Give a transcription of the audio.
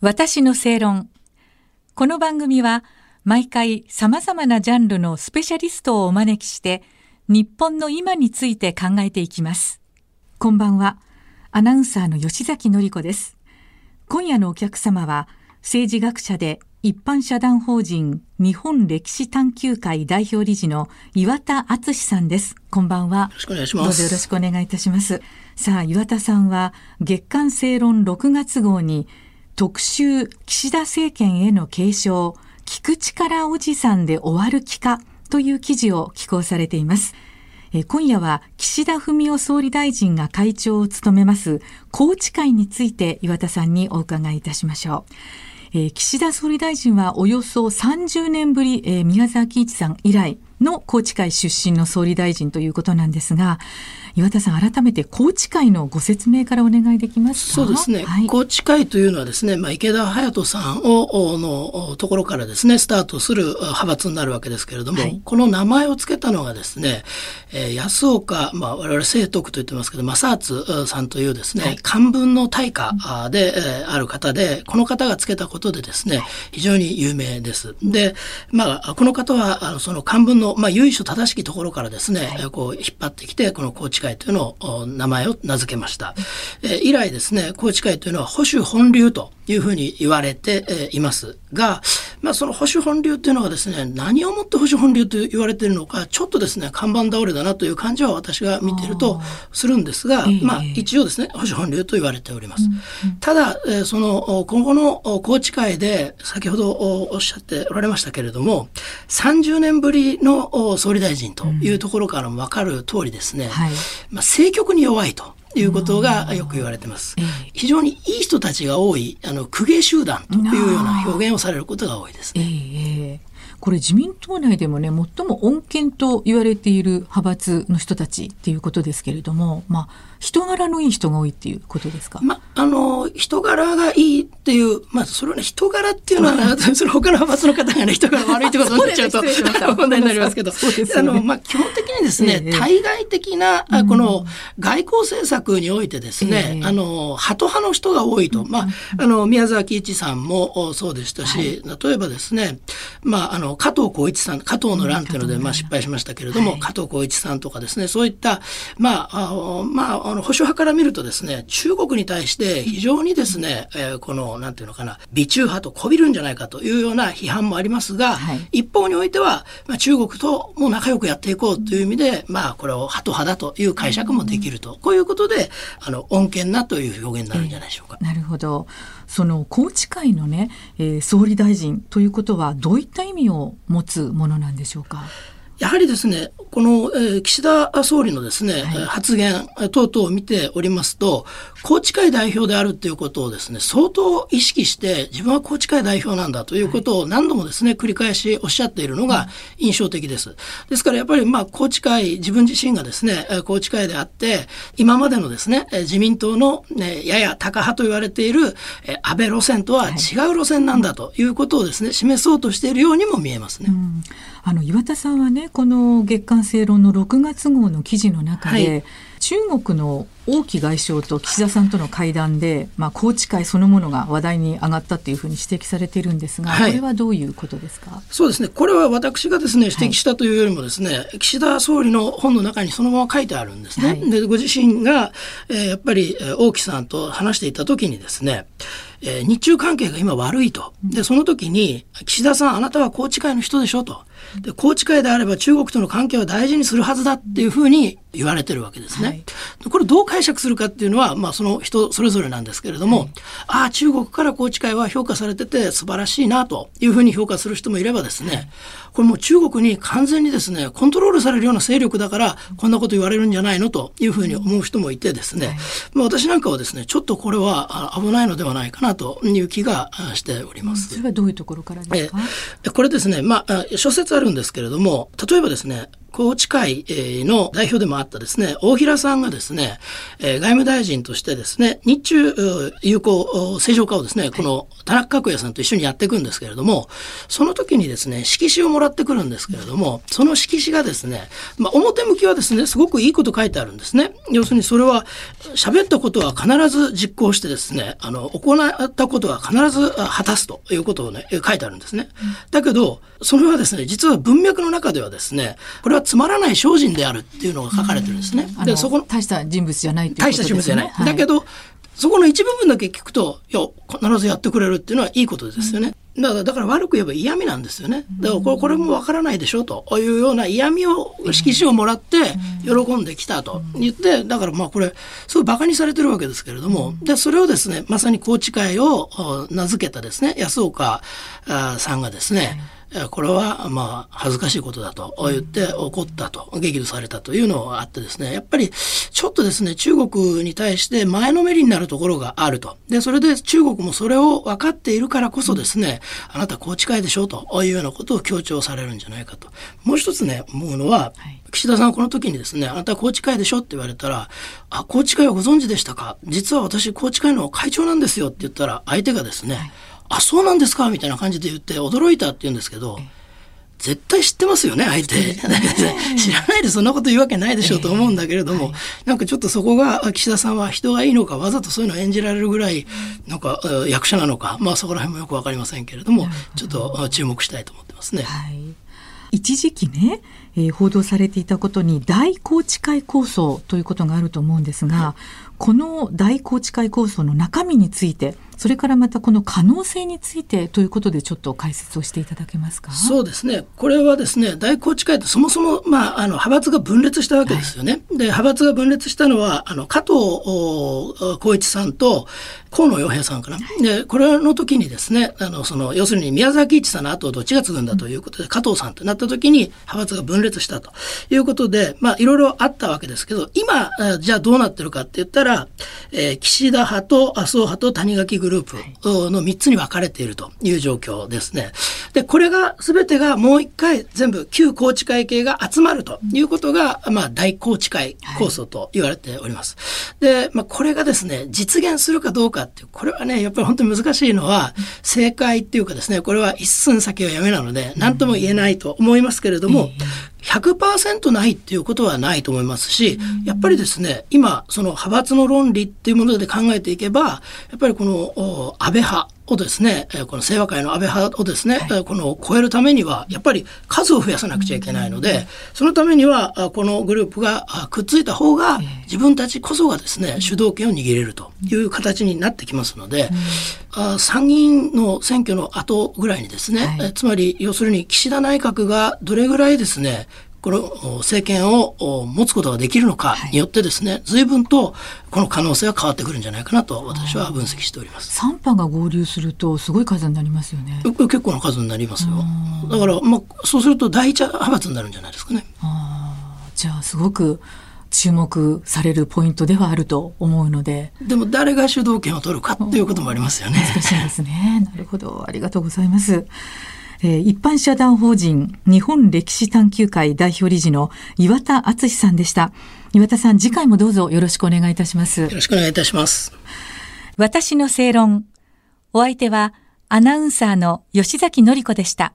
私の正論。この番組は毎回様々なジャンルのスペシャリストをお招きして日本の今について考えていきます。こんばんは。アナウンサーの吉崎のり子です。今夜のお客様は政治学者で一般社団法人日本歴史探求会代表理事の岩田敦さんです。こんばんは。よろしくお願いします。どうぞよろしくお願いいたします。さあ、岩田さんは月刊正論6月号に特集岸田政権への継承、聞く力おじさんで終わる気かという記事を寄稿されています。今夜は岸田文雄総理大臣が会長を務めます高知会について岩田さんにお伺いいたしましょう。えー、岸田総理大臣はおよそ30年ぶり、えー、宮沢喜一さん以来の高知会出身の総理大臣ということなんですが、岩田さん改めて高知会のご説明からお願いできますそうですね、はい、高知会というのはですね、まあ、池田隼人さんをのところからですねスタートする派閥になるわけですけれども、はい、この名前を付けたのがですね、えー、安岡、まあ、我々聖徳と言ってますけど正敦さんというですね、はい、漢文の大家で、えー、ある方でこの方が付けたことでですね非常に有名です。で、まあ、この方はあのその漢文の、まあ、由緒正しきところからですね、こう引っ張ってきてこの高知会というのを名前を名付けました。えー、以来ですね高知会というのは保守本流というふうに言われていますが、まあ、その保守本流っていうのがですね何をもって保守本流と言われているのかちょっとですね看板倒れだなという感じは私が見てるとするんですが、まあ、一応ですね保守本流と言われております。うんうん、ただ、えー、その今後の高知会で先ほどおっしゃっておられましたけれども30年ぶりの総理大臣というところからも分かる通りですね、うんはい、まあ、政局に弱いと。いうことがよく言われてます。非常にいい人たちが多い、あの、公家集団というような表現をされることが多いですね。これ自民党内でもね、最も穏健と言われている派閥の人たちっていうことですけれども、まあ、人柄のいい人が多いっていうことですか、まあ、あの人柄がいいっていう、まあ、それはね人柄っていうのは、それ他の派閥の方がね人柄悪いってことになっちゃうと 問題になりますけど、あのまあ、基本的にですね、えー、対外的な、うん、この外交政策においてですね、えー、あのハト派の人が多いと、まあ、あの宮沢喜一さんもそうでしたし、はい、例えばですね、まあ、あの加藤浩一さん加藤の乱っていうので、まあ、失敗しましたけれども、はい、加藤浩一さんとかですねそういったまああまああの保守派から見るとですね、中国に対して非常にですね、えー、この、なんていうのかな、美中派とこびるんじゃないかというような批判もありますが、はい、一方においては、まあ、中国とも仲良くやっていこうという意味で、まあ、これをハト派だという解釈もできると、こういうことで、あの、穏健なという表現になるんじゃないでしょうか。えー、なるほど。その宏池会のね、えー、総理大臣ということはどういった意味を持つものなんでしょうか？やはりですね、この、えー、岸田総理のですね、はい、発言等々を見ておりますと、宏池会代表であるということをですね、相当意識して、自分は宏池会代表なんだということを何度もですね、繰り返しおっしゃっているのが印象的です。ですからやっぱり、まあ、宏池会、自分自身がですね、宏池会であって、今までのですね、自民党の、ね、やや高派と言われている安倍路線とは違う路線なんだということをですね、示そうとしているようにも見えますね。うんあの岩田さんはねこの月刊正論の6月号の記事の中で、はい、中国の王毅外相と岸田さんとの会談で、まあ、宏池会そのものが話題に上がったっていうふうに指摘されているんですが、はい、これはどういうことですか？そうですね。これは私がですね指摘したというよりもですね、はい、岸田総理の本の中にそのまま書いてあるんですね。はい、でご自身が、えー、やっぱり王毅さんと話していた時にですねえー、日中関係が今悪いと。で、その時に、岸田さん、あなたは宏池会の人でしょと。で、宏池会であれば中国との関係を大事にするはずだっていうふうに言われてるわけですね。はい、これどう解釈するかっていうのは、まあその人それぞれなんですけれども、はい、ああ、中国から宏池会は評価されてて素晴らしいなというふうに評価する人もいればですね、これもう中国に完全にですね、コントロールされるような勢力だから、こんなこと言われるんじゃないのというふうに思う人もいてですね、まあ私なんかはですね、ちょっとこれは危ないのではないかなという気がしております。それはどういうところからですか？えこれですね、まあ、諸説あるんですけれども、例えばですね、宏池会の代表でもあったですね、大平さんがですね、外務大臣としてですね、日中友好正常化をですね、この田中角栄さんと一緒にやっていくんですけれども、その時にですね、色紙をもらってくるんですけれども、その色紙がですね、まあ、表向きはですね、すごくいいこと書いてあるんですね。要するにそれは、喋ったことは必ず実行してですね、あの、行ったことは必ず果たすということをね、書いてあるんですね。だけど、それはですね、実は文脈の中ではですね、これはつまらない精進であるっていうのが書かれてるんですね。で、そこの。大した人物じゃないっていうことですね。大した人物じゃない。はい、だけど、そこの一部分だけ聞くと、いや、必ずやってくれるっていうのはいいことですよね。だから、だから悪く言えば嫌味なんですよね。だからこれ、これもわからないでしょというような嫌味を、色紙をもらって喜んできたと言って、だからまあこれ、すごい馬鹿にされてるわけですけれども、で、それをですね、まさに宏池会を名付けたですね、安岡さんがですね、これはまあ恥ずかしいことだと言って怒ったと激怒されたというのがあってですねやっぱりちょっとですね中国に対して前のめりになるところがあると。でそれで中国もそれを分かっているからこそですねあなたこう近いでしょうというようなことを強調されるんじゃないかと。もう一つね思うのは、岸田さんはこの時にですねあなたは宏池会でしょって言われたらあ宏池会をご存知でしたか？実は私宏池会の会長なんですよって言ったら相手がですね、はいあ、そうなんですか？みたいな感じで言って驚いたって言うんですけど、絶対知ってますよね、相手。知らないでそんなこと言うわけないでしょうと思うんだけれども、なんかちょっとそこが、岸田さんは人がいいのか、わざとそういうのを演じられるぐらい、なんか役者なのか、まあそこら辺もよくわかりませんけれども、ちょっと注目したいと思ってますね。はい、一時期ね、えー、報道されていたことに大高知会構想ということがあると思うんですが、はい、この大高知会構想の中身についてそれからまたこの可能性についてということでちょっと解説をしていただけますか？そうですね。これはですね大宏池会ってそもそも、まあ、あの派閥が分裂したわけですよね。はい、で派閥が分裂したのはあの加藤浩一さんと河野洋平さんかな。でこれの時にですねあのその要するに宮崎一さんの後どっちが継ぐんだということで、うん、加藤さんとなった時に派閥が分裂したということでまあいろいろあったわけですけど今じゃあどうなってるかって言ったら、えー、岸田派と麻生派と谷垣グループの3つに分かれているという状況ですね。で、これが全てがもう一回全部旧宏池会系が集まるということが、まあ大宏池会構想と言われております。で、まあこれがですね、実現するかどうかっていう、これはね、やっぱり本当に難しいのは、正解っていうかですね、これは一寸先はやめなので、何とも言えないと思いますけれども、100%ないっていうことはないと思いますし、やっぱりですね、今、その派閥の論理っていうもので考えていけば、やっぱりこの安倍派、をですね、この清和会の安倍派をですね、はい、この超えるためには、やっぱり数を増やさなくちゃいけないので、そのためには、このグループがくっついた方が、自分たちこそがですね、主導権を握れるという形になってきますので、参議院の選挙の後ぐらいにですね、はい、つまり要するに岸田内閣がどれぐらいですね、この政権を持つことができるのかによってですね、はい、随分とこの可能性は変わってくるんじゃないかなと私は分析しております。三派が合流するとすごい数になりますよね。結構な数になりますよ。だからまあそうすると第一派閥になるんじゃないですかね。じゃあすごく注目されるポイントではあると思うので。でも誰が主導権を取るかっていうこともありますよね。難しいですね。なるほど。ありがとうございます。えー、一般社団法人日本歴史探求会代表理事の岩田敦さんでした。岩田さん、次回もどうぞよろしくお願いいたします。よろしくお願いいたします。私の正論。お相手はアナウンサーの吉崎のり子でした。